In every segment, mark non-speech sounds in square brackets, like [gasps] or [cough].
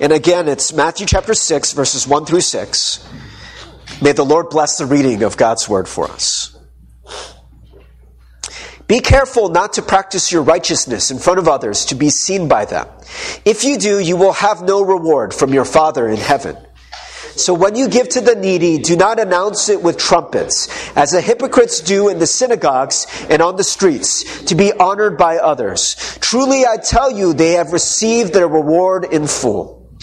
And again, it's Matthew chapter 6, verses 1 through 6. May the Lord bless the reading of God's word for us. Be careful not to practice your righteousness in front of others to be seen by them. If you do, you will have no reward from your Father in heaven. So when you give to the needy, do not announce it with trumpets, as the hypocrites do in the synagogues and on the streets, to be honored by others. Truly I tell you, they have received their reward in full.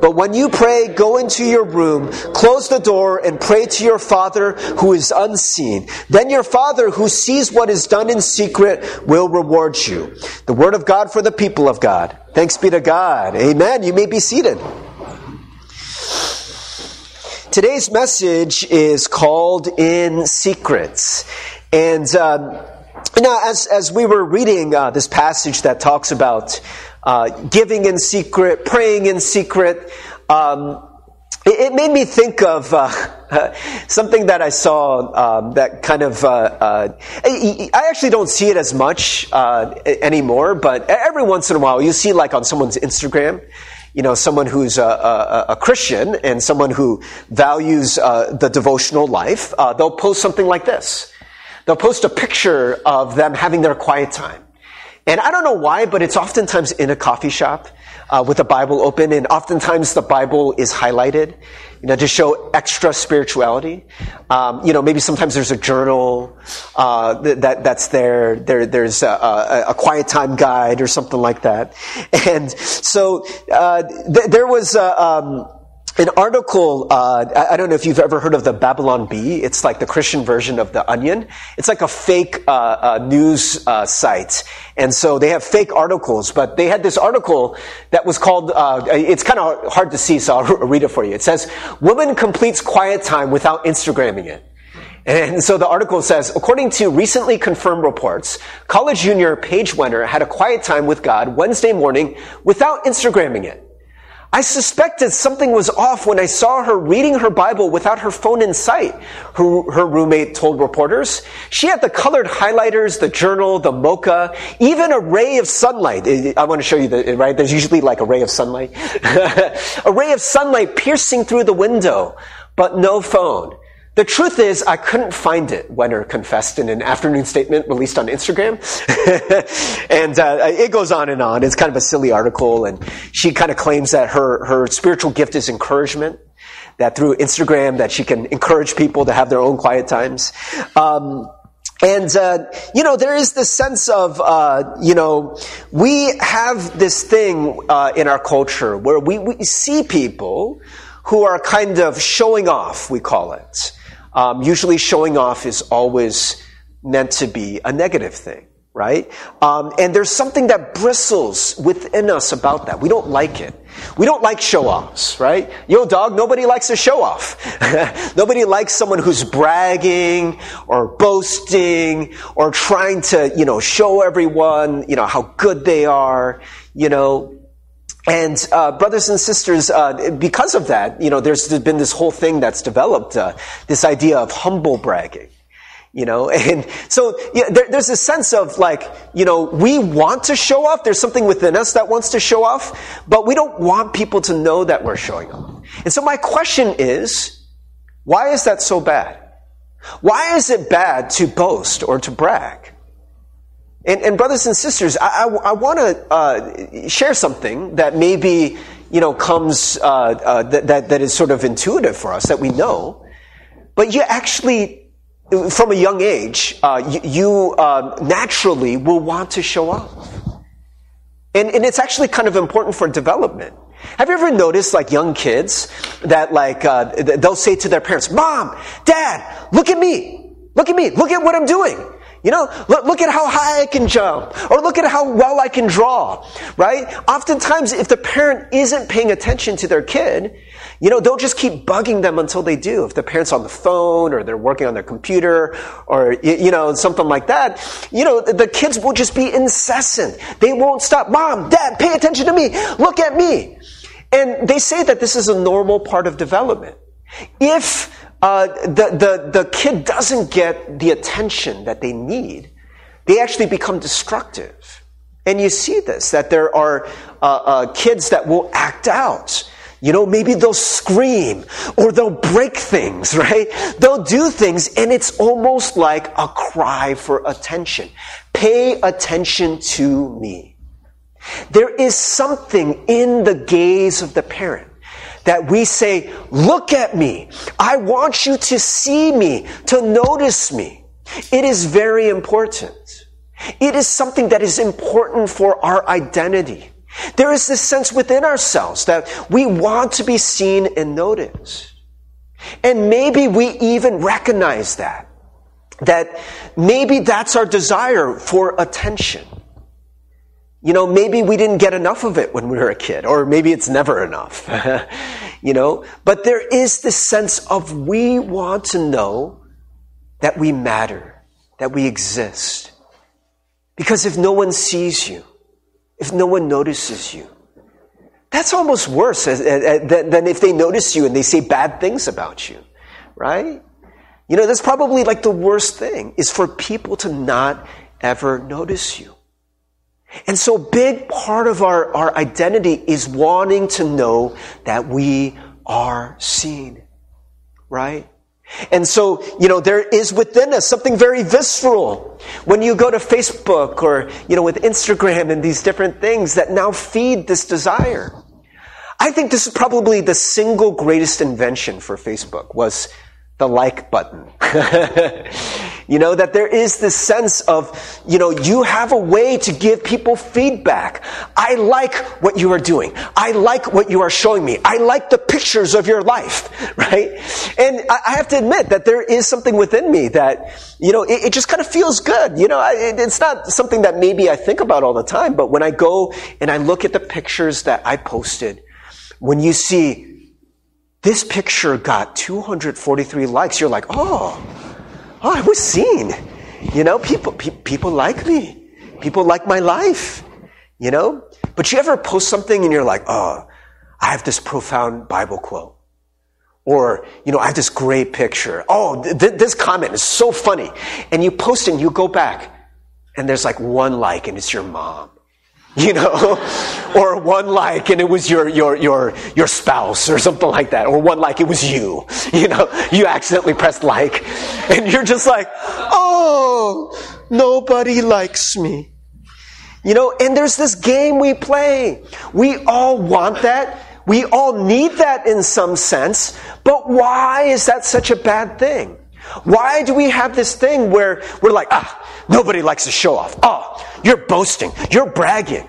But when you pray, go into your room, close the door, and pray to your Father who is unseen. Then your Father who sees what is done in secret will reward you. The word of God for the people of God. Thanks be to God. Amen. You may be seated. Today's message is called In Secrets. And, um, know, as, as we were reading uh, this passage that talks about uh, giving in secret, praying in secret, um, it, it, made me think of uh, [laughs] something that I saw um, that kind of. Uh, uh, I actually don't see it as much uh, anymore, but every once in a while you see, like on someone's Instagram, you know, someone who's a, a, a Christian and someone who values uh, the devotional life, uh, they'll post something like this. They'll post a picture of them having their quiet time. And I don't know why, but it's oftentimes in a coffee shop uh, with a Bible open, and oftentimes the Bible is highlighted, you know, to show extra spirituality. Um, you know, maybe sometimes there's a journal uh, that that's there. There, there's a, a, a, quiet time guide or something like that. [laughs] And so uh, th- there was. Um, an article, uh, I don't know if you've ever heard of the Babylon Bee. It's like the Christian version of the Onion. It's like a fake uh, uh, news uh, site. And so they have fake articles, but they had this article that was called, uh, it's kind of hard to see, so I'll [laughs] read it for you. It says, Woman completes quiet time without Instagramming it. And so the article says, according to recently confirmed reports, college junior Paige Wenner had a quiet time with God Wednesday morning without Instagramming it. I suspected something was off when I saw her reading her Bible without her phone in sight, her, her, roommate told reporters. She had the colored highlighters, the journal, the mocha, even a ray of sunlight. I want to show you the, right? There's usually like a ray of sunlight. [laughs] a ray of sunlight piercing through the window, but no phone. The truth is, I couldn't find it, Wenner confessed in an afternoon statement released on Instagram. [laughs] and uh, it goes on and on. It's kind of a silly article, and she kind of claims that her, her spiritual gift is encouragement, that through Instagram that she can encourage people to have their own quiet times. Um, and, uh, you know, there is this sense of, uh, you know, we have this thing uh, in our culture where we, we see people who are kind of showing off, we call it. Um, usually, showing off is always meant to be a negative thing, right? Um, and there's something that bristles within us about that. We don't like it. We don't like show offs, right? Yo, dog, nobody likes a show off. [laughs] nobody likes someone who's bragging or boasting or trying to, you know, show everyone, you know, how good they are, you know. And uh, brothers and sisters, uh, because of that, you know, there's been this whole thing that's developed, uh, this idea of humble bragging. You know, [laughs] and so yeah, there, there's a sense of like, you know, we want to show off. There's something within us that wants to show off, but we don't want people to know that we're showing off. And so my question is, why is that so bad? Why is it bad to boast or to brag? And, and brothers and sisters, I, I, I want to uh, share something that maybe you know comes uh, uh, that, that that is sort of intuitive for us that we know, but you actually, from a young age, uh, you, you uh, naturally will want to show off, and and it's actually kind of important for development. Have you ever noticed, like young kids, that like uh, they'll say to their parents, "Mom, Dad, look at me, look at me, look at what I'm doing." You know, look, look at how high I can jump, or look at how well I can draw, right? Oftentimes, if the parent isn't paying attention to their kid, you know, don't just keep bugging them until they do. If the parent's on the phone, or they're working on their computer, or, you know, something like that, you know, the kids will just be incessant. They won't stop. Mom, dad, pay attention to me. Look at me. And they say that this is a normal part of development. If uh, the, the, the kid doesn't get the attention that they need, they actually become destructive. And you see this, that there are uh, uh, kids that will act out. You know, maybe they'll scream or they'll break things, [laughs] right? They'll do things and it's almost like a cry for attention. Pay attention to me. There is something in the gaze of the parent that we say, look at me. I want you to see me, to notice me. It is very important. It is something that is important for our identity. There is this sense within ourselves that we want to be seen and noticed. And maybe we even recognize that. That maybe that's our desire for attention. You know, maybe we didn't get enough of it when we were a kid, or maybe it's never enough. [laughs] you know, but there is this sense of we want to know that we matter, that we exist. Because if no one sees you, if no one notices you, that's almost worse than if they notice you and they say bad things about you, right? You know, that's probably like the worst thing is for people to not ever notice you. And so big part of our, our identity is wanting to know that we are seen. Right? And so, you know, there is within us something very visceral. When you go to Facebook or, you know, with Instagram and these different things that now feed this desire. I think this is probably the single greatest invention for Facebook was the like button. [laughs] you know, that there is this sense of, you know, you have a way to give people feedback. I like what you are doing. I like what you are showing me. I like the pictures of your life, [laughs] right? And I have to admit that there is something within me that, you know, it, it just kind of feels good. You know, it, it's not something that maybe I think about all the time, but when I go and I look at the pictures that I posted, when you see this picture got 243 likes. You're like, oh, oh, I was seen. You know, people, pe- people like me. People like my life. You know? But you ever post something and you're like, oh, I have this profound Bible quote. Or, you know, I have this great picture. Oh, th- this comment is so funny. And you post it and you go back and there's like one like and it's your mom [laughs] you know, or one like and it was your, your, your, your spouse or something like that, or one like it was you, you know, [laughs] you accidentally pressed like [laughs] and you're just like, oh, nobody likes me. You know, and there's this game we play. We all want that. We all need that in some sense, but why is that such a bad thing? Why do we have this thing where we're like, ah, nobody likes to show off. Oh, you're boasting. You're bragging.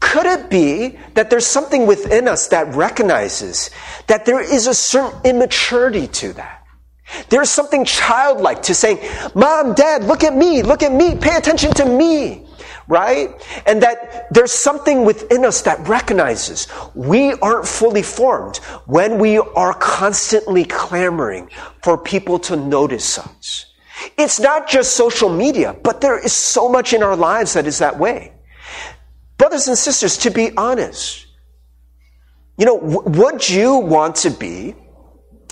Could it be that there's something within us that recognizes that there is a certain immaturity to that? There's something childlike to saying, Mom, Dad, look at me, look at me, pay attention to me, right? And that there's something within us that recognizes we aren't fully formed when we are constantly clamoring for people to notice us. It's not just social media, but there is so much in our lives that is that way. Brothers and sisters, to be honest, you know, w- would you want to be,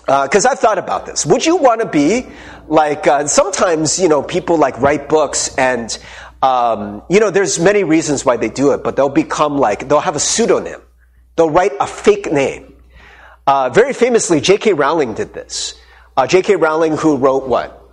because uh, I've thought about this, would you want to be like, uh, sometimes, you know, people like write books and, um, you know, there's many reasons why they do it, but they'll become like, they'll have a pseudonym. They'll write a fake name. Uh, very famously, J.K. Rowling did this. Uh, J.K. Rowling, who wrote what?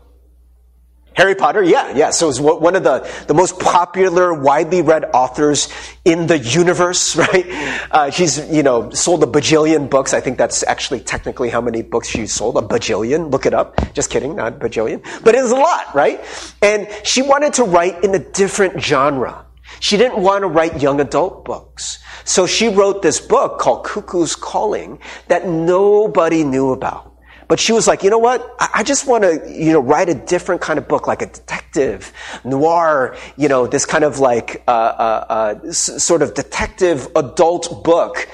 Harry Potter, yeah, yeah. So it's one of the, the most popular, widely read authors in the universe, [laughs] right? Uh, she's, you know, sold a bajillion books. I think that's actually technically how many books she sold. A bajillion. Look it up. Just kidding, not bajillion. But it is a lot, right? And she wanted to write in a different genre. She didn't want to write young adult books. So she wrote this book called Cuckoo's Calling that nobody knew about. But she was like, you know what? I, I just want to, you know, write a different kind of book, like a detective, noir, you know, this kind of like, uh, uh, uh, s- sort of detective adult book.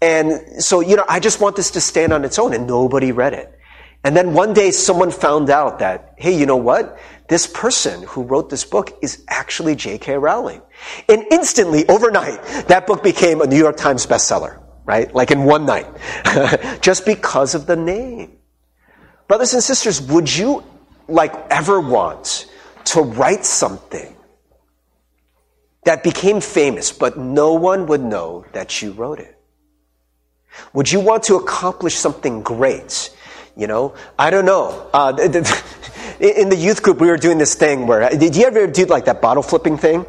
And so, you know, I just want this to stand on its own and nobody read it. And then one day someone found out that, hey, you know what? This person who wrote this book is actually J.K. Rowling. And instantly, overnight, that book became a New York Times bestseller, right? Like in one night. [laughs] Just because of the name. Brothers and sisters, would you like ever want to write something that became famous, but no one would know that you wrote it? Would you want to accomplish something great? You know, I don't know. Uh, [laughs] in the youth group, we were doing this thing where, did you ever do like that bottle flipping thing?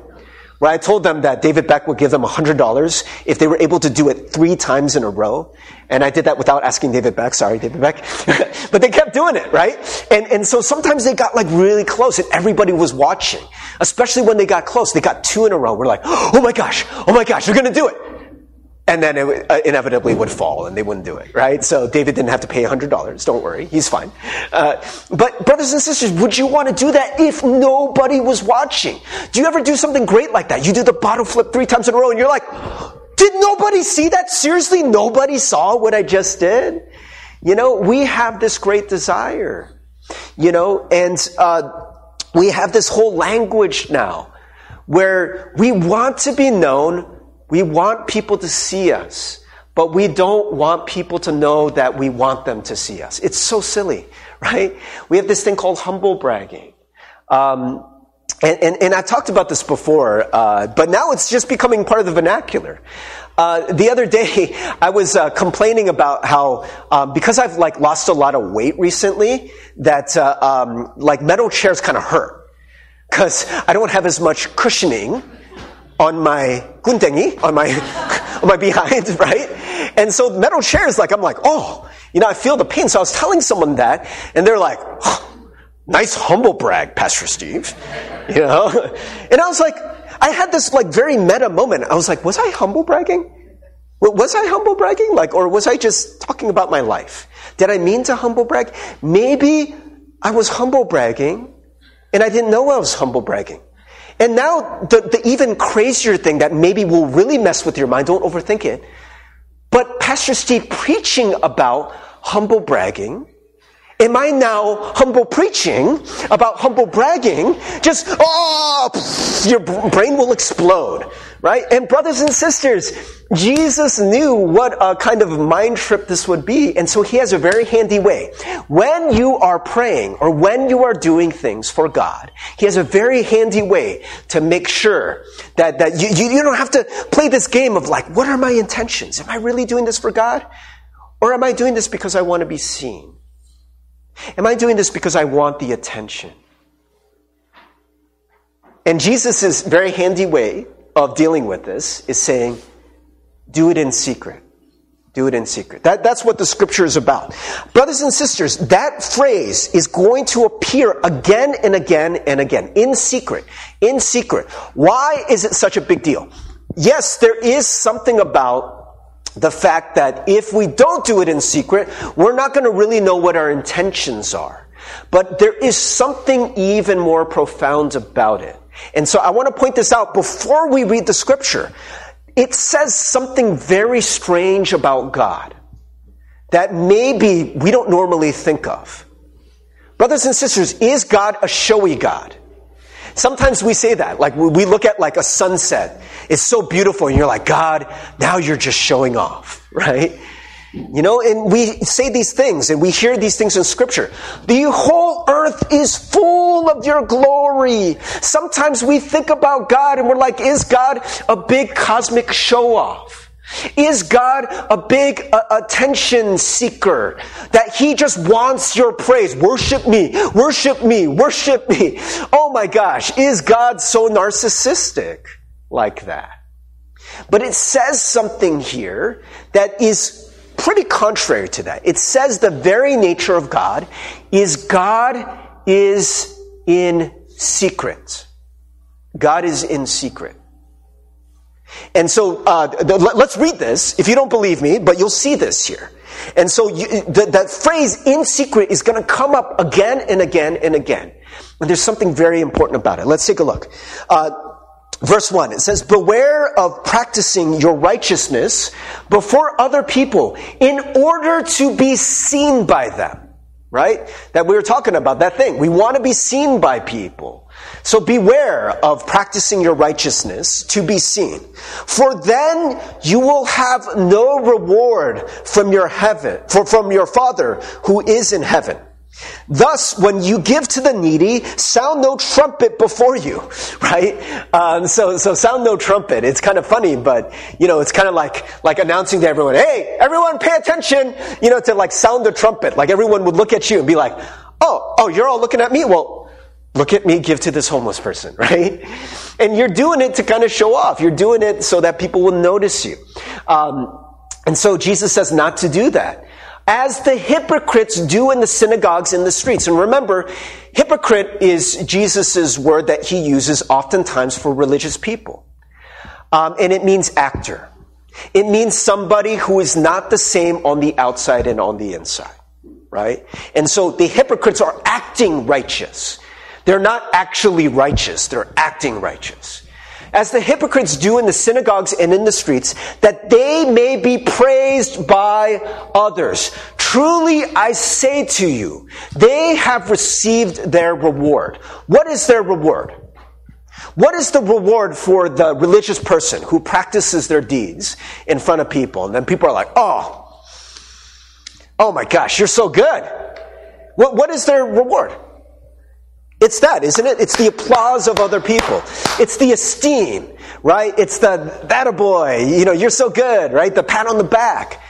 Where I told them that David Beck would give them $100 if they were able to do it three times in a row. And I did that without asking David Beck. Sorry, David Beck. [laughs] but they kept doing it, right? And, and so sometimes they got like really close and everybody was watching. Especially when they got close. They got two in a row. We're like, [gasps] oh my gosh, oh my gosh, they're gonna do it and then it uh, inevitably would fall and they wouldn't do it, right? So David didn't have to pay $100. Don't worry. He's fine. Uh, but brothers and sisters, would you want to do that if nobody was watching? Do you ever do something great like that? You do the bottle flip three times in a row and you're like, [gasps] did nobody see that? Seriously? Nobody saw what I just did? You know, we have this great desire, you know, and, uh, we have this whole language now where we want to be known we want people to see us, but we don't want people to know that we want them to see us. It's so silly, [laughs] right? We have this thing called humble bragging. Um, and, and, and, I talked about this before, uh, but now it's just becoming part of the vernacular. Uh, the other day, [laughs] I was uh, complaining about how um, because I've like lost a lot of weight recently, that uh, um, like metal chairs kind of hurt because I don't have as much cushioning on my guntengi, on my, [laughs] on my behind, [laughs] right? And so metal chairs, like, I'm like, oh, you know, I feel the pain. So I was telling someone that, and they're like, oh, nice humble brag, Pastor Steve. [laughs] You know? And I was like, I had this like very meta moment. I was like, was I humble bragging? Was I humble bragging? Like, or was I just talking about my life? Did I mean to humble brag? Maybe I was humble bragging and I didn't know I was humble bragging. And now, the, the even crazier thing that maybe will really mess with your mind, don't overthink it. But Pastor Steve preaching about humble bragging, am I now humble preaching about humble bragging? Just, oh, your brain will explode, right? And brothers and sisters, Jesus knew what a kind of mind trip this would be, and so he has a very handy way. When you are praying or when you are doing things for God, he has a very handy way to make sure that, that you, you, you don't have to play this game of like, what are my intentions? Am I really doing this for God? Or am I doing this because I want to be seen? Am I doing this because I want the attention? And Jesus' very handy way of dealing with this is saying, do it in secret. Do it in secret. That, that's what the scripture is about. Brothers and sisters, that phrase is going to appear again and again and again. In secret. In secret. Why is it such a big deal? Yes, there is something about the fact that if we don't do it in secret, we're not going to really know what our intentions are. But there is something even more profound about it. And so I want to point this out before we read the scripture it says something very strange about God that maybe we don't normally think of. Brothers and sisters, is God a showy God? Sometimes we say that, like we look at like a sunset. It's so beautiful and you're like, God, now you're just showing off, [laughs] right? You know, and we say these things and we hear these things in scripture. The whole earth is full of your glory. Sometimes we think about God and we're like, is God a big cosmic show off? Is God a big uh, attention seeker that he just wants your praise? Worship me, worship me, worship me. Oh my gosh, is God so narcissistic like that? But it says something here that is pretty contrary to that. It says the very nature of God is God is in secret. God is in secret. And so, uh, let's read this if you don't believe me, but you'll see this here. And so you, the, that phrase in secret is going to come up again and again and again. And there's something very important about it. Let's take a look. Uh, verse 1, it says, Beware of practicing your righteousness before other people in order to be seen by them. Right? That we were talking about, that thing. We want to be seen by people. So beware of practicing your righteousness to be seen. For then you will have no reward from your heaven, for, from your Father who is in heaven. Thus, when you give to the needy, sound no trumpet before you, [laughs] right? Um, so, so sound no trumpet. It's kind of funny, but you know, it's kind of like like announcing to everyone, "Hey, everyone, pay attention!" You know, to like sound the trumpet. Like everyone would look at you and be like, "Oh, oh, you're all looking at me. Well, Look at me give to this homeless person, [laughs] right? And you're doing it to kind of show off. You're doing it so that people will notice you. Um, and so Jesus says not to do that. As the hypocrites do in the synagogues in the streets. And remember, hypocrite is Jesus' word that he uses oftentimes for religious people. Um, and it means actor. It means somebody who is not the same on the outside and on the inside, right? And so the hypocrites are acting righteous. They're not actually righteous, they're acting righteous. As the hypocrites do in the synagogues and in the streets, that they may be praised by others. Truly I say to you, they have received their reward. What is their reward? What is the reward for the religious person who practices their deeds in front of people? And then people are like, oh, oh my gosh, you're so good. What, what is their reward? It's that, isn't it? It's the applause of other people. It's the esteem, right? It's the, that a boy, you know, you're so good, right? The pat on the back.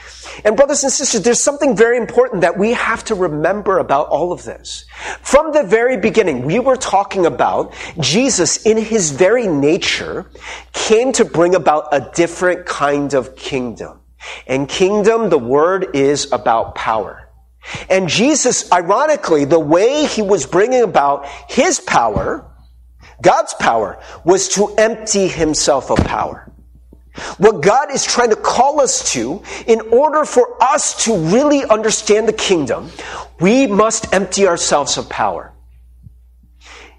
And brothers and sisters, there's something very important that we have to remember about all of this. From the very beginning, we were talking about Jesus in his very nature came to bring about a different kind of kingdom. And kingdom, the word is about power. And Jesus, ironically, the way he was bringing about his power, God's power, was to empty himself of power. What God is trying to call us to, in order for us to really understand the kingdom, we must empty ourselves of power.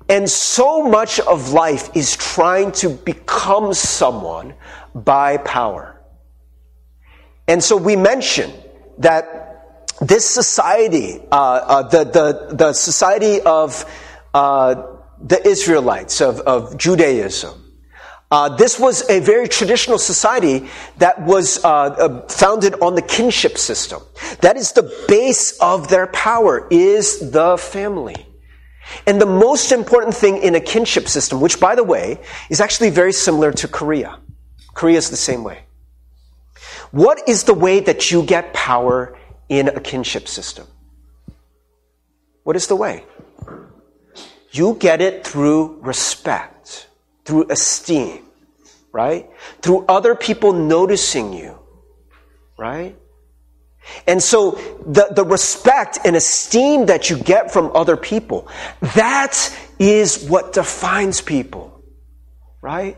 And so much of life is trying to become someone by power. And so we mentioned that this society, uh, uh, the, the, the society of uh, the Israelites, of, of Judaism, uh, this was a very traditional society that was uh, uh, founded on the kinship system. That is the base of their power, is the family. And the most important thing in a kinship system, which by the way, is actually very similar to Korea. Korea is the same way. What is the way that you get power in a kinship system. What is the way? You get it through respect, through esteem, right? Through other people noticing you, right? And so the, the respect and esteem that you get from other people, that is what defines people, right?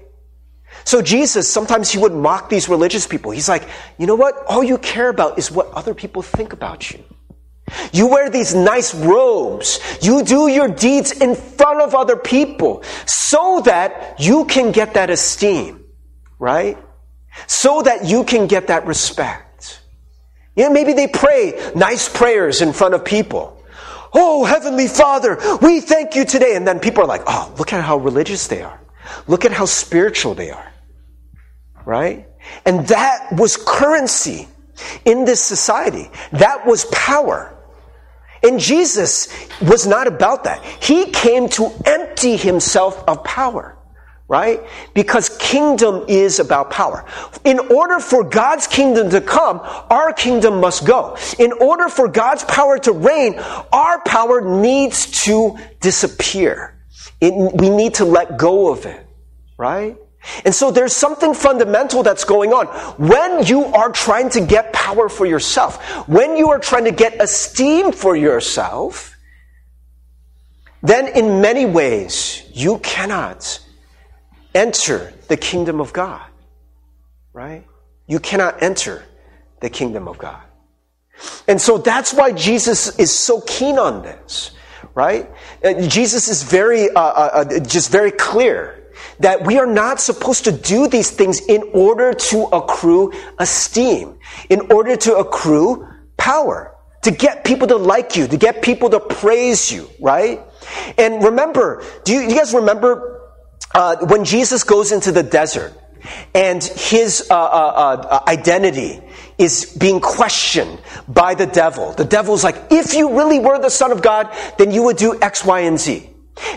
So Jesus, sometimes he would mock these religious people. He's like, you know what? All you care about is what other people think about you. You wear these nice robes. You do your deeds in front of other people so that you can get that esteem, right? So that you can get that respect. You know, maybe they pray nice prayers in front of people. Oh, Heavenly Father, we thank you today. And then people are like, oh, look at how religious they are. Look at how spiritual they are. Right? And that was currency in this society. That was power. And Jesus was not about that. He came to empty himself of power. Right? Because kingdom is about power. In order for God's kingdom to come, our kingdom must go. In order for God's power to reign, our power needs to disappear. It, we need to let go of it, right? And so there's something fundamental that's going on. When you are trying to get power for yourself, when you are trying to get esteem for yourself, then in many ways you cannot enter the kingdom of God. Right? You cannot enter the kingdom of God. And so that's why Jesus is so keen on this, right? Uh, Jesus is very, uh, uh, uh, just very clear that we are not supposed to do these things in order to accrue esteem, in order to accrue power, to get people to like you, to get people to praise you, right? And remember, do you, you guys remember uh, when Jesus goes into the desert and his uh, identity is being questioned by the devil? The devil's like, if you really were the Son of God, then you would do X, Y, and Z.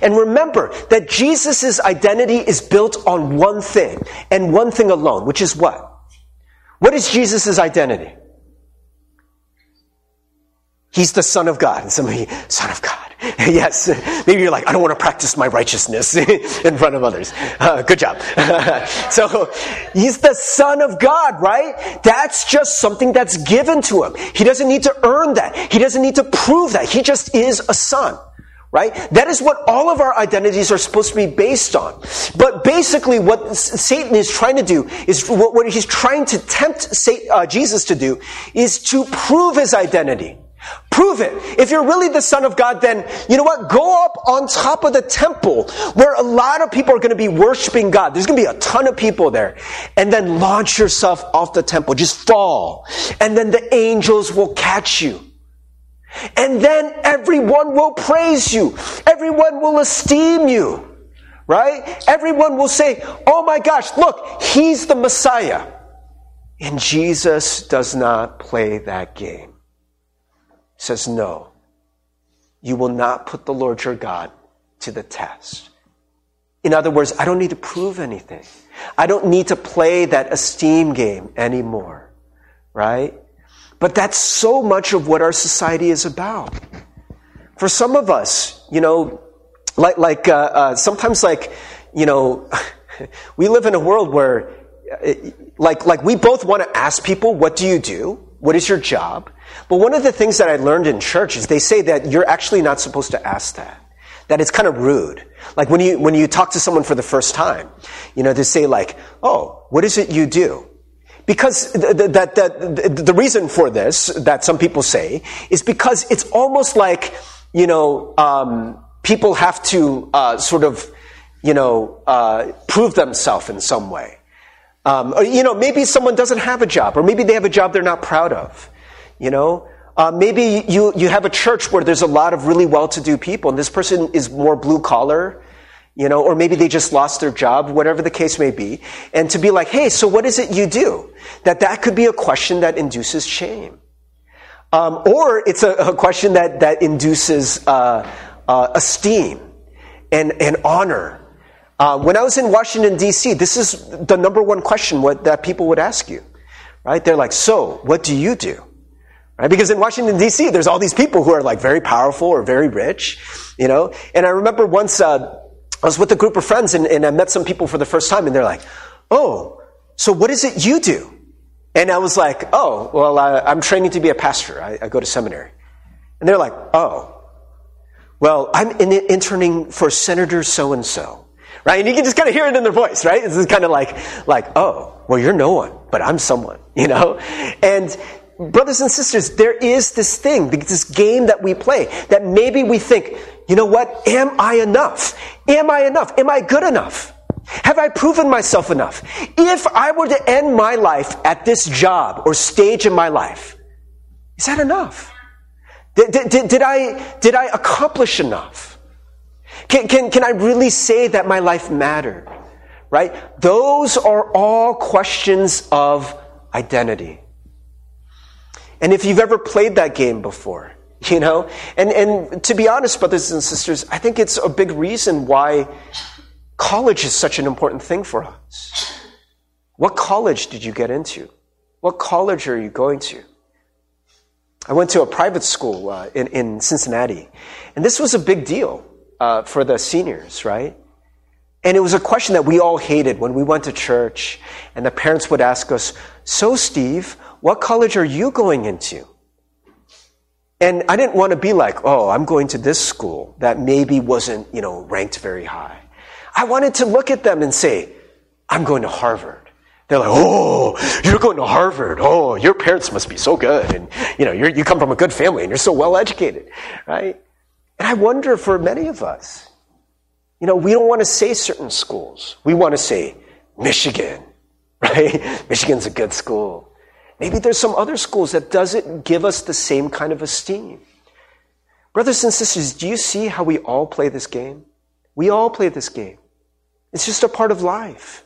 And remember that Jesus' identity is built on one thing and one thing alone, which is what? What is Jesus' identity? He's the Son of God. And some of you, Son of God. [laughs] yes. Maybe you're like, I don't want to practice my righteousness [laughs] in front of others. Uh, good job. [laughs] so, he's the Son of God, right? That's just something that's given to him. He doesn't need to earn that. He doesn't need to prove that. He just is a son right? That is what all of our identities are supposed to be based on. But basically, what Satan is trying to do is what, he's trying to tempt uh, Jesus to do is to prove his identity. Prove it. If you're really the son of God, then you know what? Go up on top of the temple where a lot of people are going to be worshiping God. There's going to be a ton of people there. And then launch yourself off the temple. Just fall. And then the angels will catch you. And then everyone will praise you. Everyone will esteem you. Right? Everyone will say, oh my gosh, look, he's the Messiah. And Jesus does not play that game. Says, no, you will not put the Lord your God to the test. In other words, I don't need to prove anything. I don't need to play that esteem game anymore. Right? But that's so much of what our society is about. For some of us, you know, like, like uh, uh, sometimes, like, you know, [laughs] we live in a world where, uh, like, like we both want to ask people, what do you do? What is your job? But one of the things that I learned in church is they say that you're actually not supposed to ask that. That it's kind of rude. Like when you, when you talk to someone for the first time, you know, to say like, oh, what is it you do? Because that, that, the reason for this, that some people say, is because it's almost like, you know, um, people have to uh, sort of, you know, uh, prove themselves in some way. Um, or, you know, maybe someone doesn't have a job, or maybe they have a job they're not proud of. You know, uh, maybe you, you have a church where there's a lot of really well-to-do people, and this person is more blue collar, you know, or maybe they just lost their job, whatever the case may be, and to be like, hey, so what is it you do? That that could be a question that induces shame. Um, or it's a, a, question that, that induces uh, uh, esteem and, and honor. Uh, when I was in Washington, D.C., this is the number one question what, that people would ask you. Right? They're like, so, what do you do? Right? Because in Washington, D.C., there's all these people who are like very powerful or very rich, you know? And I remember once, uh, I was with a group of friends and, and I met some people for the first time and they're like, oh, so what is it you do? And I was like, oh, well, I, am training to be a pastor. I, I, go to seminary. And they're like, oh, well, I'm in, interning for Senator so and so. Right? And you can just kind of hear it in their voice, right? This is kind of like, like, oh, well, you're no one, but I'm someone, [laughs] you know? And brothers and sisters, there is this thing, this game that we play that maybe we think, you know what? Am I enough? Am I enough? Am I good enough? Have I proven myself enough? If I were to end my life at this job or stage in my life, is that enough? Did, did, did I, did I accomplish enough? Can, can, can I really say that my life mattered? Right? Those are all questions of identity. And if you've ever played that game before, [laughs] you know, and, and to be honest, brothers and sisters, I think it's a big reason why college is such an important thing for us. What college did you get into? What college are you going to? I went to a private school uh, in, in Cincinnati, and this was a big deal uh, for the seniors, right? And it was a question that we all hated when we went to church, and the parents would ask us, So, Steve, what college are you going into? And I didn't want to be like, oh, I'm going to this school that maybe wasn't, you know, ranked very high. I wanted to look at them and say, I'm going to Harvard. They're like, oh, you're going to Harvard. Oh, your parents must be so good. And, you know, you come from a good family and you're so well educated, right? And I wonder for many of us, you know, we don't want to say certain schools. We want to say Michigan, [laughs] right? Michigan's a good school. Maybe there's some other schools that doesn't give us the same kind of esteem. Brothers and sisters, do you see how we all play this game? We all play this game. It's just a part of life.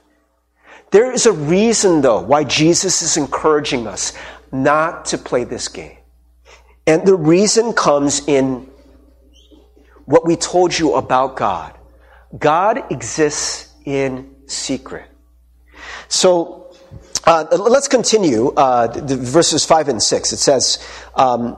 There is a reason, though, why Jesus is encouraging us not to play this game. And the reason comes in what we told you about God. God exists in secret. So uh, let's continue uh, the, verses 5 and 6. It says, um,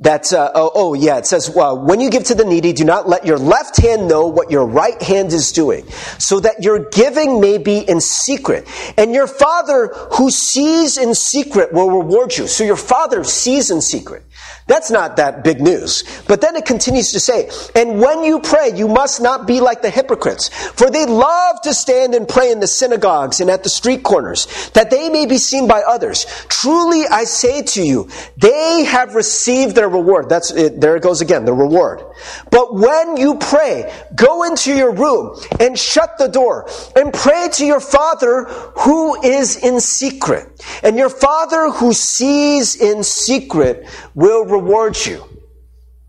that, uh, oh, oh, yeah, it says, well, when you give to the needy, do not let your left hand know what your right hand is doing, so that your giving may be in secret. And your father who sees in secret will reward you. So your father sees in secret. That's not that big news. But then it continues to say, and when you pray, you must not be like the hypocrites, for they love to stand and pray in the synagogues and at the street corners, that they may be seen by others. Truly I say to you, they have received their reward. That's it. There it goes again, the reward. But when you pray, go into your room and shut the door and pray to your Father who is in secret. And your Father who sees in secret will reward you.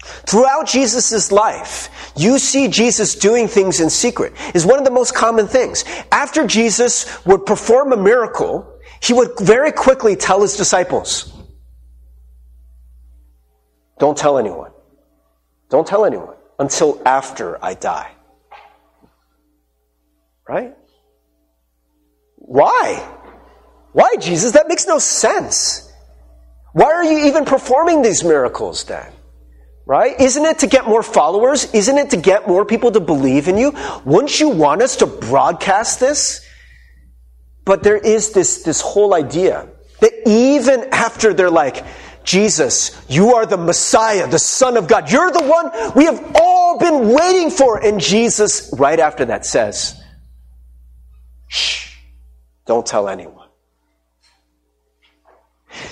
Throughout Jesus' life, you see Jesus doing things in secret is one of the most common things. After Jesus would perform a miracle, he would very quickly tell his disciples, don't tell anyone. Don't tell anyone until after I die. Right? Why? Why, Jesus? That makes no sense. Why are you even performing these miracles then? Right? Isn't it to get more followers? Isn't it to get more people to believe in you? Wouldn't you want us to broadcast this? But there is this, this whole idea that even after they're like, Jesus, you are the Messiah, the Son of God. You're the one we have all been waiting for. And Jesus, right after that, says, Shh, don't tell anyone.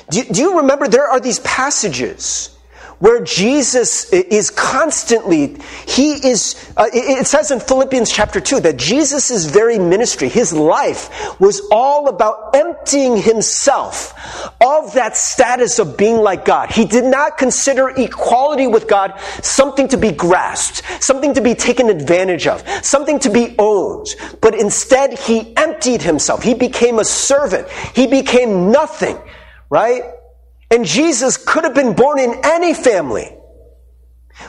Do, do you remember there are these passages where Jesus is constantly, he is, uh, it says in Philippians chapter 2 that Jesus' very ministry, his life, was all about emptying himself of that status of being like God. He did not consider equality with God something to be grasped, something to be taken advantage of, something to be owned, but instead he emptied himself. He became a servant. He became nothing, right? And Jesus could have been born in any family.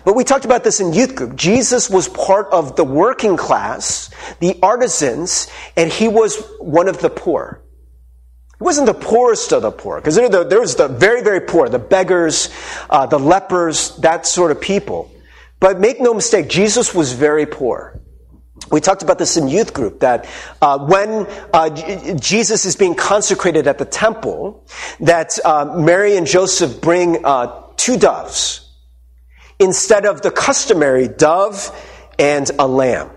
But we talked about this in youth group. Jesus was part of the working class, the artisans, and he was one of the poor. He wasn't the poorest of the poor, because there, there, was the very, very poor, the beggars, uh, the lepers, that sort of people. But make no mistake, Jesus was very poor. We talked about this in youth group that uh, when uh, Jesus is being consecrated at the temple, that uh, Mary and Joseph bring uh, two doves instead of the customary dove and a lamb.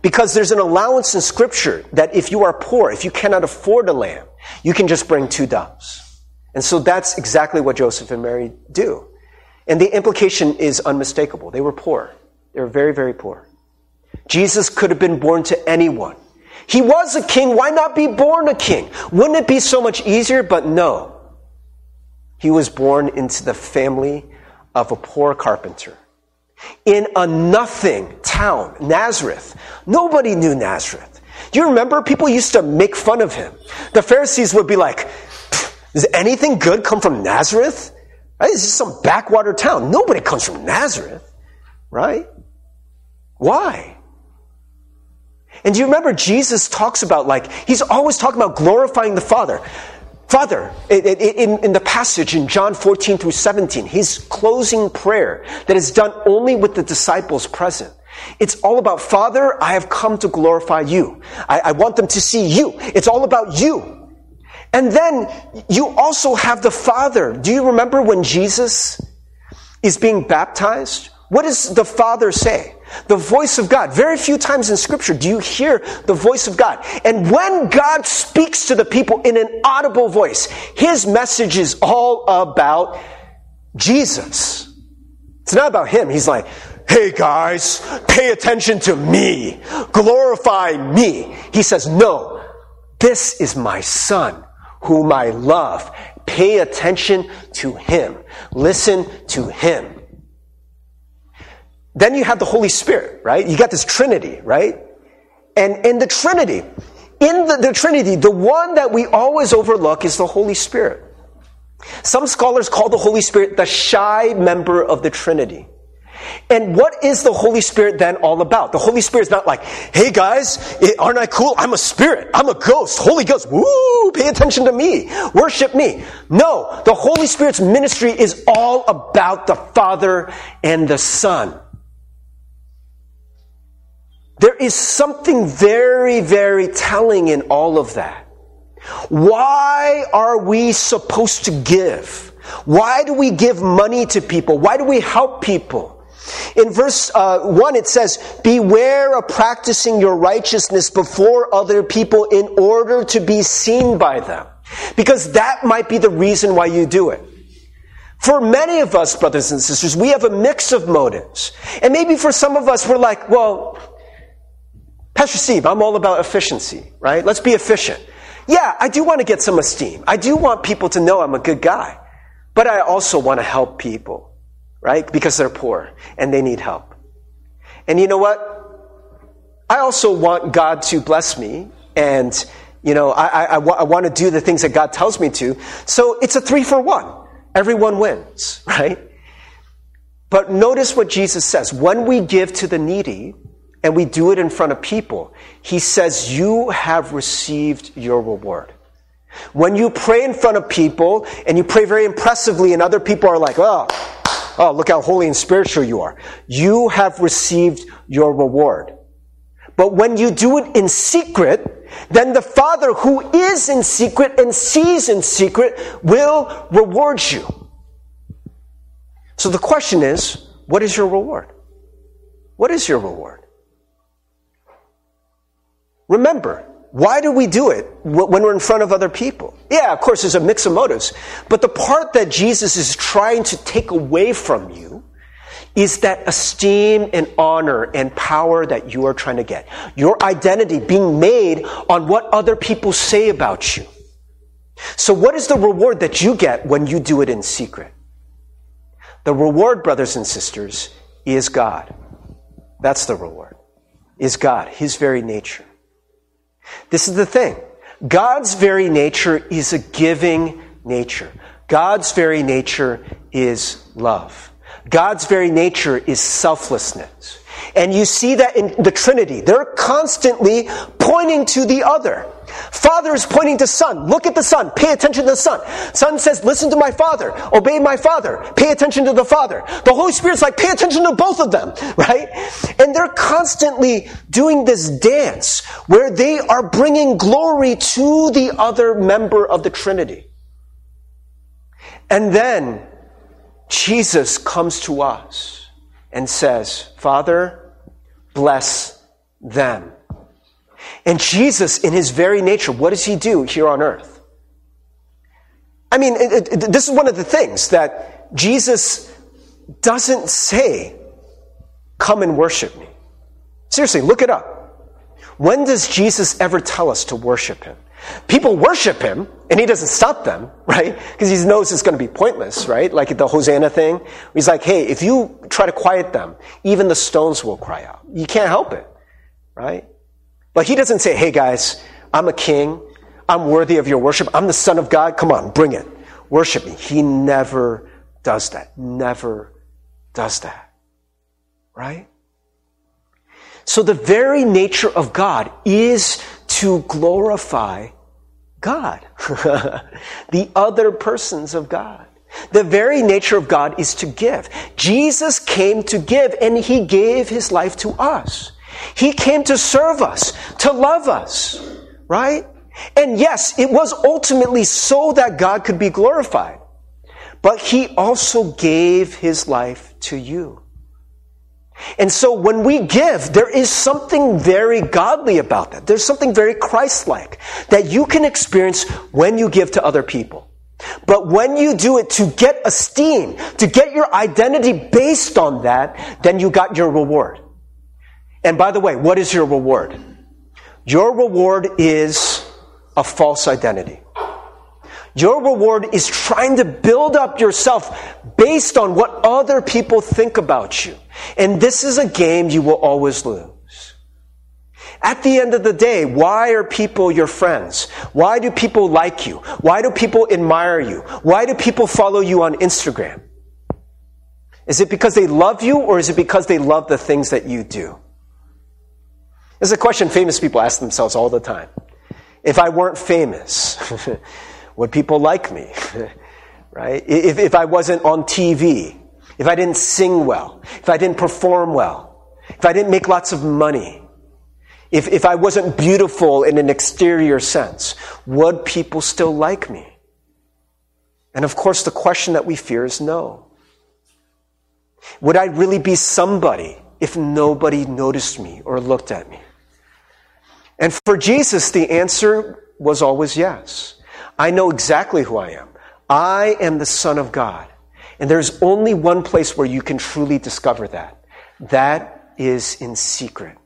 Because there's an allowance in Scripture that if you are poor, if you cannot afford a lamb, you can just bring two doves. And so that's exactly what Joseph and Mary do. And the implication is unmistakable. They were poor. They were very, very poor. Jesus could have been born to anyone. He was a king. Why not be born a king? Wouldn't it be so much easier? But no. He was born into the family of a poor carpenter in a nothing town, Nazareth. Nobody knew Nazareth. Do you remember? People used to make fun of him. The Pharisees would be like, does anything good come from Nazareth? Right? This is some backwater town. Nobody comes from Nazareth, right? Why? And do you remember Jesus talks about like, he's always talking about glorifying the Father. Father, in, in, the passage in John 14 through 17, his closing prayer that is done only with the disciples present. It's all about, Father, I have come to glorify you. I, I want them to see you. It's all about you. And then you also have the Father. Do you remember when Jesus is being baptized? What does the Father say? The voice of God. Very few times in Scripture do you hear the voice of God. And when God speaks to the people in an audible voice, His message is all about Jesus. It's not about Him. He's like, hey guys, pay attention to me. Glorify me. He says, no, this is my son whom I love. Pay attention to him. Listen to him. Then you have the Holy Spirit, right? You got this Trinity, right? And in the Trinity, in the, the Trinity, the one that we always overlook is the Holy Spirit. Some scholars call the Holy Spirit the shy member of the Trinity. And what is the Holy Spirit then all about? The Holy Spirit is not like, hey guys, aren't I cool? I'm a spirit. I'm a ghost. Holy Ghost. Woo! Pay attention to me. Worship me. No, the Holy Spirit's ministry is all about the Father and the Son. There is something very, very telling in all of that. Why are we supposed to give? Why do we give money to people? Why do we help people? In verse uh, 1, it says, Beware of practicing your righteousness before other people in order to be seen by them. Because that might be the reason why you do it. For many of us, brothers and sisters, we have a mix of motives. And maybe for some of us, we're like, well, Pastor Steve, I'm all about efficiency, right? Let's be efficient. Yeah, I do want to get some esteem. I do want people to know I'm a good guy. But I also want to help people right? Because they're poor and they need help. And you know what? I also want God to bless me and, you know, I, I, want to do the things that God tells me to. So it's a three for one. Everyone wins, [laughs] right? But notice what Jesus says. When we give to the needy and we do it in front of people, he says, you have received your reward. When you pray in front of people and you pray very impressively and other people are like, oh, Oh, look how holy and spiritual you are. You have received your reward. But when you do it in secret, then the Father who is in secret and sees in secret will reward you. So the question is, what is your reward? What is your reward? Remember, why do we do it when we're in front of other people? Yeah, of course, there's a mix of motives. But the part that Jesus is trying to take away from you is that esteem and honor and power that you are trying to get. Your identity being made on what other people say about you. So, what is the reward that you get when you do it in secret? The reward, brothers and sisters, is God. That's the reward. Is God, His very nature. This is the thing. God's very nature is a giving nature. God's very nature is love. God's very nature is selflessness. And you see that in the Trinity. They're constantly pointing to the other. Father is pointing to Son. Look at the Son. Pay attention to the Son. Son says, listen to my Father. Obey my Father. Pay attention to the Father. The Holy Spirit's like, pay attention to both of them, [laughs] right? And they're constantly doing this dance where they are bringing glory to the other member of the Trinity. And then Jesus comes to us and says, Father, bless them. And Jesus, in his very nature, what does he do here on earth? I mean, it, it, this is one of the things that Jesus doesn't say, Come and worship me. Seriously, look it up. When does Jesus ever tell us to worship him? People worship him, and he doesn't stop them, [laughs] right? Because he knows it's going to be pointless, right? Like the Hosanna thing. He's like, hey, if you try to quiet them, even the stones will cry out. You can't help it, right? But he doesn't say, hey guys, I'm a king. I'm worthy of your worship. I'm the son of God. Come on, bring it. Worship me. He never does that. Never does that. Right? So the very nature of God is to glorify God, [laughs] the other persons of God. The very nature of God is to give. Jesus came to give and he gave his life to us. He came to serve us, to love us, right? And yes, it was ultimately so that God could be glorified. But he also gave his life to you. And so when we give, there is something very godly about that. There's something very Christ-like that you can experience when you give to other people. But when you do it to get esteem, to get your identity based on that, then you got your reward. And by the way, what is your reward? Your reward is a false identity. Your reward is trying to build up yourself based on what other people think about you. And this is a game you will always lose. At the end of the day, why are people your friends? Why do people like you? Why do people admire you? Why do people follow you on Instagram? Is it because they love you or is it because they love the things that you do? This is a question famous people ask themselves all the time. If I weren't famous, [laughs] would people like me? [laughs] right? If, if I wasn't on TV, if I didn't sing well, if I didn't perform well, if I didn't make lots of money, if, if I wasn't beautiful in an exterior sense, would people still like me? And of course, the question that we fear is no. Would I really be somebody if nobody noticed me or looked at me? And for Jesus, the answer was always yes. I know exactly who I am. I am the Son of God. And there's only one place where you can truly discover that. That is in secret.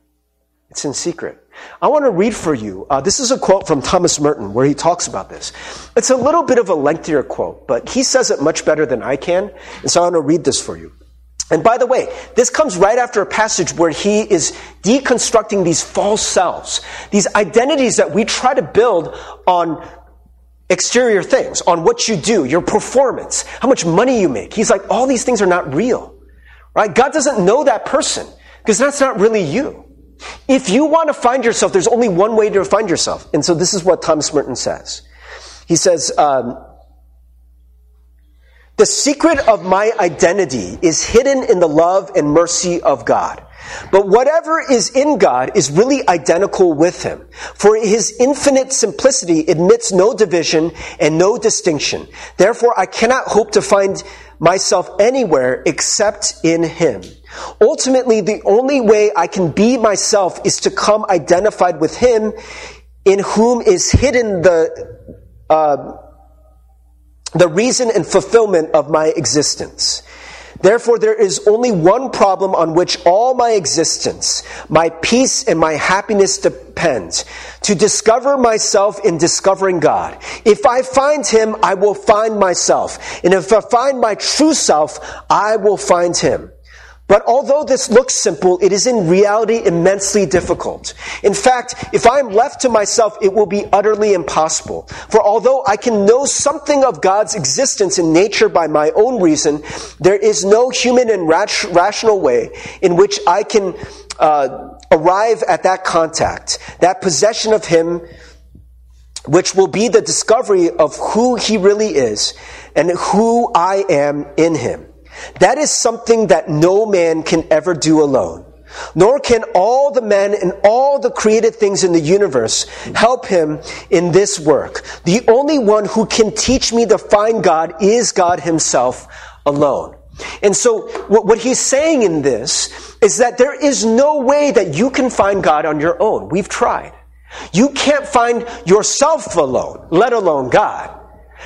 It's in secret. I want to read for you. Uh, this is a quote from Thomas Merton where he talks about this. It's a little bit of a lengthier quote, but he says it much better than I can. And so I want to read this for you. And by the way, this comes right after a passage where he is deconstructing these false selves, these identities that we try to build on exterior things, on what you do, your performance, how much money you make. He's like, all these things are not real. Right? God doesn't know that person because that's not really you. If you want to find yourself, there's only one way to find yourself. And so this is what Thomas Merton says. He says, um, the secret of my identity is hidden in the love and mercy of God. But whatever is in God is really identical with Him. For His infinite simplicity admits no division and no distinction. Therefore, I cannot hope to find myself anywhere except in Him. Ultimately, the only way I can be myself is to come identified with Him in whom is hidden the, uh, the reason and fulfillment of my existence. Therefore, there is only one problem on which all my existence, my peace and my happiness depends. To discover myself in discovering God. If I find Him, I will find myself. And if I find my true self, I will find Him. But although this looks simple, it is in reality immensely difficult. In fact, if I am left to myself, it will be utterly impossible. For although I can know something of God's existence in nature by my own reason, there is no human and rational way in which I can uh, arrive at that contact, that possession of Him, which will be the discovery of who He really is and who I am in Him. That is something that no man can ever do alone. Nor can all the men and all the created things in the universe help him in this work. The only one who can teach me to find God is God himself alone. And so what, he's saying in this is that there is no way that you can find God on your own. We've tried. You can't find yourself alone, let alone God.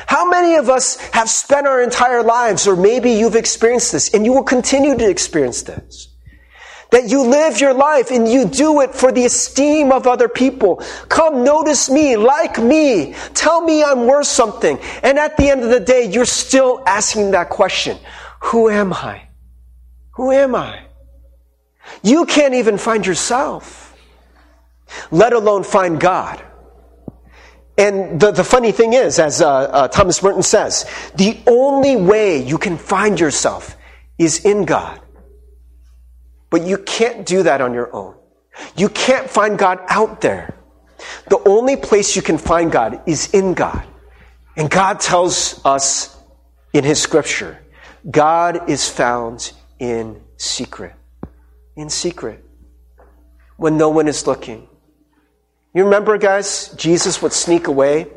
How many of us have spent our entire lives, or maybe you've experienced this, and you will continue to experience this? That you live your life and you do it for the esteem of other people. Come notice me, like me, tell me I'm worth something. And at the end of the day, you're still asking that question. Who am I? Who am I? You can't even find yourself, let alone find God. And the, the funny thing is, as uh, uh, Thomas Merton says, the only way you can find yourself is in God. But you can't do that on your own. You can't find God out there. The only place you can find God is in God. And God tells us in His scripture, God is found in secret. In secret. When no one is looking. You remember, guys, Jesus would sneak away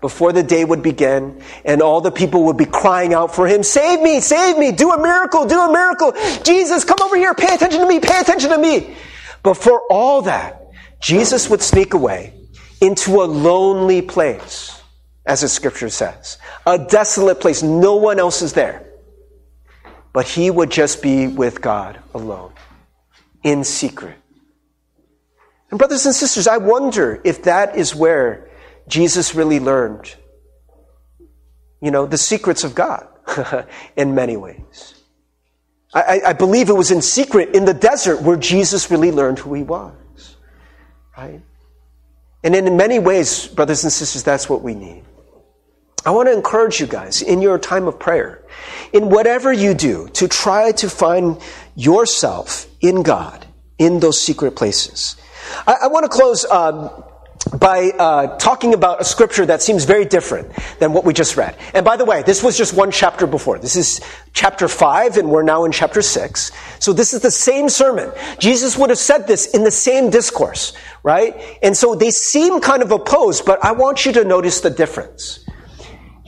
before the day would begin, and all the people would be crying out for him, Save me, save me, do a miracle, do a miracle. Jesus, come over here, pay attention to me, pay attention to me. But for all that, Jesus would sneak away into a lonely place, as the scripture says, a desolate place. No one else is there. But he would just be with God alone, in secret. And, brothers and sisters, I wonder if that is where Jesus really learned, you know, the secrets of God [laughs] in many ways. I, I, believe it was in secret in the desert where Jesus really learned who he was. Right? And in many ways, brothers and sisters, that's what we need. I want to encourage you guys in your time of prayer, in whatever you do, to try to find yourself in God in those secret places. I, I want to close um, by uh, talking about a scripture that seems very different than what we just read. And by the way, this was just one chapter before. This is chapter 5, and we're now in chapter 6. So this is the same sermon. Jesus would have said this in the same discourse, right? And so they seem kind of opposed, but I want you to notice the difference.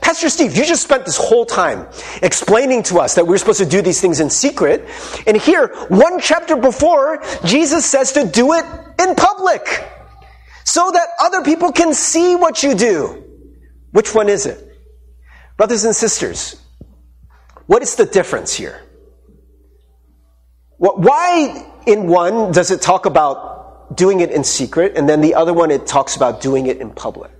Pastor Steve, you just spent this whole time explaining to us that we're supposed to do these things in secret. And here, one chapter before, Jesus says to do it in public so that other people can see what you do. Which one is it? Brothers and sisters, what is the difference here? Why in one does it talk about doing it in secret, and then the other one it talks about doing it in public?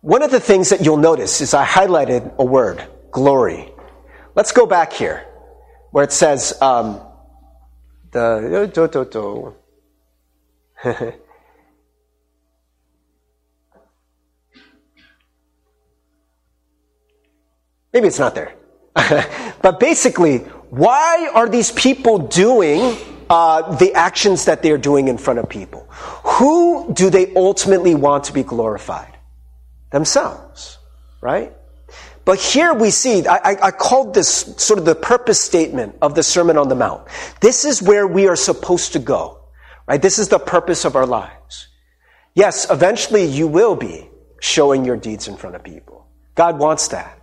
One of the things that you'll notice is I highlighted a word, glory. Let's go back here, where it says, um, the, do, do, do. [laughs] Maybe it's not there. [laughs] but basically, why are these people doing uh, the actions that they're doing in front of people? Who do they ultimately want to be glorified? Themselves, right? But here we see, I, I, called this sort of the purpose statement of the Sermon on the Mount. This is where we are supposed to go, right? This is the purpose of our lives. Yes, eventually you will be showing your deeds in front of people. God wants that,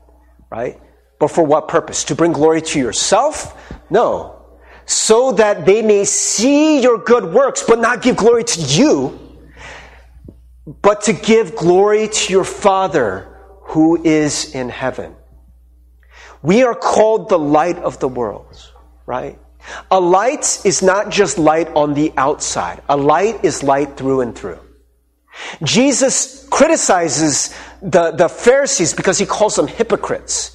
right? But for what purpose? To bring glory to yourself? No. So that they may see your good works, but not give glory to you, but to give glory to your Father who is in heaven. We are called the light of the world, right? A light is not just light on the outside. A light is light through and through. Jesus criticizes the, the Pharisees because he calls them hypocrites.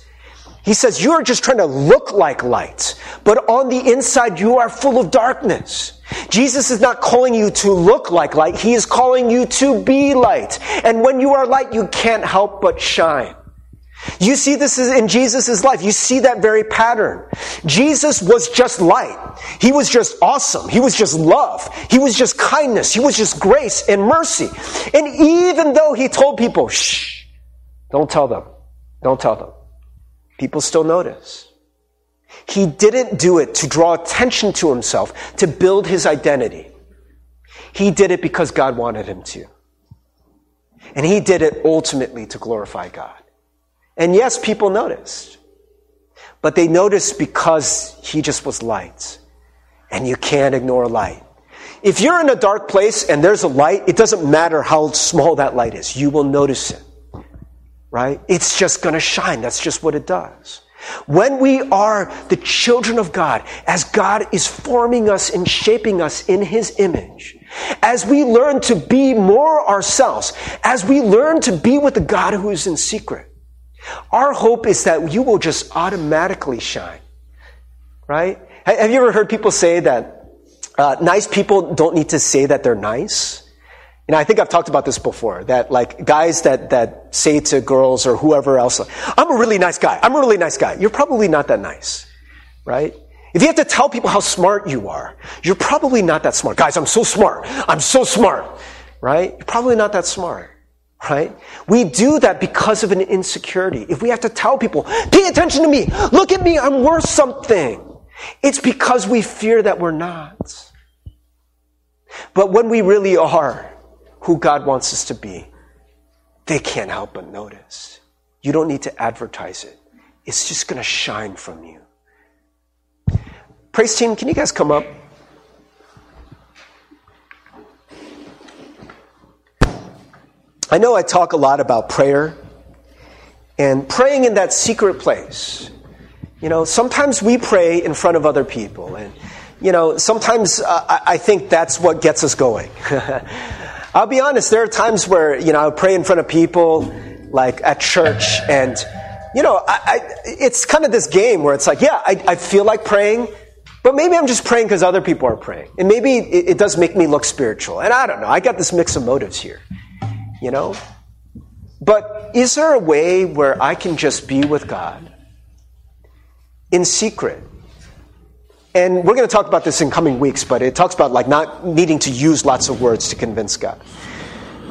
He says, You are just trying to look like light, but on the inside, you are full of darkness. Jesus is not calling you to look like light, He is calling you to be light. And when you are light, you can't help but shine. You see this in Jesus' life. You see that very pattern. Jesus was just light. He was just awesome. He was just love. He was just kindness. He was just grace and mercy. And even though he told people, shh, don't tell them. Don't tell them people still notice. He didn't do it to draw attention to himself, to build his identity. He did it because God wanted him to. And he did it ultimately to glorify God. And yes, people noticed. But they noticed because he just was light. And you can't ignore light. If you're in a dark place and there's a light, it doesn't matter how small that light is. You will notice it right? It's just going to shine. That's just what it does. When we are the children of God, as God is forming us and shaping us in His image, as we learn to be more ourselves, as we learn to be with the God who is in secret, our hope is that you will just automatically shine. Right? Have you ever heard people say that uh, nice people don't need to say that they're nice? Know, I think I've talked about this before, that like guys that, that say to girls or whoever else, I'm a really nice guy. I'm a really nice guy. You're probably not that nice, right? If you have to tell people how smart you are, you're probably not that smart. Guys, I'm so smart. I'm so smart. Right? You're probably not that smart. Right? We do that because of an insecurity. If we have to tell people, pay attention to me. Look at me. I'm worth something. It's because we fear that we're not. But when we really are who God wants us to be, they can't help but notice. You don't need to advertise it. It's just going to shine from you. Praise team, can you guys come up? I know I talk a lot about prayer and praying in that secret place. You know, sometimes we pray in front of other people, and, you know, sometimes uh, I think that's what gets us going. [laughs] I'll be honest, there are times where, you know, I pray in front of people, like at church, and, you know, I, I, it's kind of this game where it's like, yeah, I, I feel like praying, but maybe I'm just praying because other people are praying. And maybe it, it, does make me look spiritual. And I don't know. I got this mix of motives here. You know? But is there a way where I can just be with God in secret? And we're going to talk about this in coming weeks, but it talks about like not needing to use lots of words to convince God.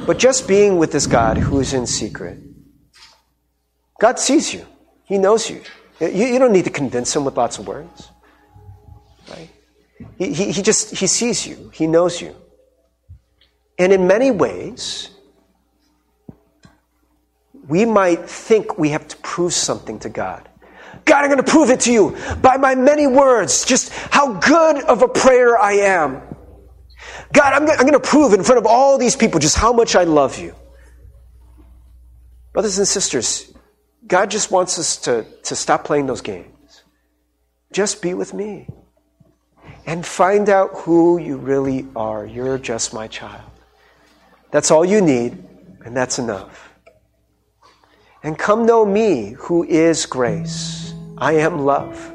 But just being with this God who is in secret. God sees you. He knows you. You, you don't need to convince him with lots of words. Right? He, he, he just, he sees you. He knows you. And in many ways, we might think we have to prove something to God. God, I'm going to prove it to you by my many words, just how good of a prayer I am. God, I'm, going to prove in front of all these people just how much I love you. Brothers and sisters, God just wants us to, to stop playing those games. Just be with me and find out who you really are. You're just my child. That's all you need, and that's enough. And come know me, who is grace. I am love.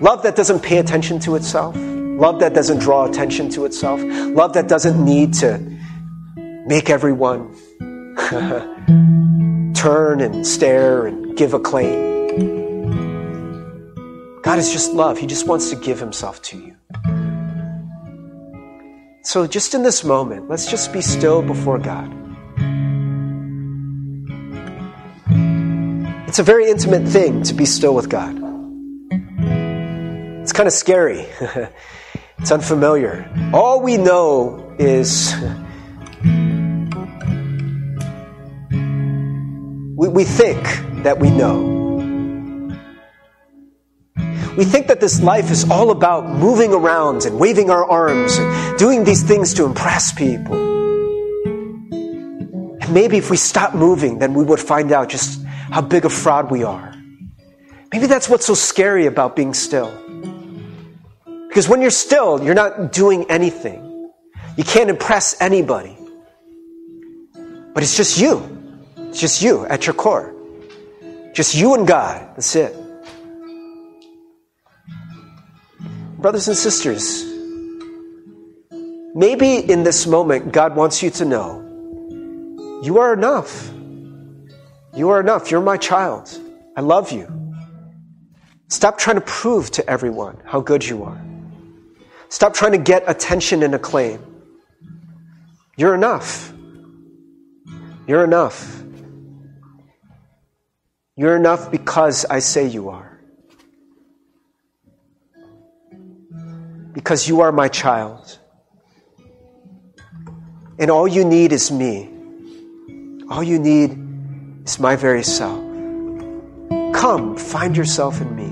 Love that doesn't pay attention to itself. Love that doesn't draw attention to itself. Love that doesn't need to make everyone [laughs] turn and stare and give acclaim. God is just love. He just wants to give himself to you. So, just in this moment, let's just be still before God. It's a very intimate thing to be still with God. It's kind of scary. [laughs] it's unfamiliar. All we know is we, we think that we know. We think that this life is all about moving around and waving our arms and doing these things to impress people. And maybe if we stop moving, then we would find out just how big a fraud we are. Maybe that's what's so scary about being still. Because when you're still, you're not doing anything. You can't impress anybody. But it's just you. It's just you at your core. Just you and God. That's it. Brothers and sisters, maybe in this moment, God wants you to know you are enough. You are enough. You're my child. I love you. Stop trying to prove to everyone how good you are. Stop trying to get attention and acclaim. You're enough. You're enough. You're enough because I say you are. because you are my child. And all you need is me. All you need is my very self. Come, find yourself in me.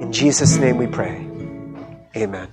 In Jesus' name we pray. Amen.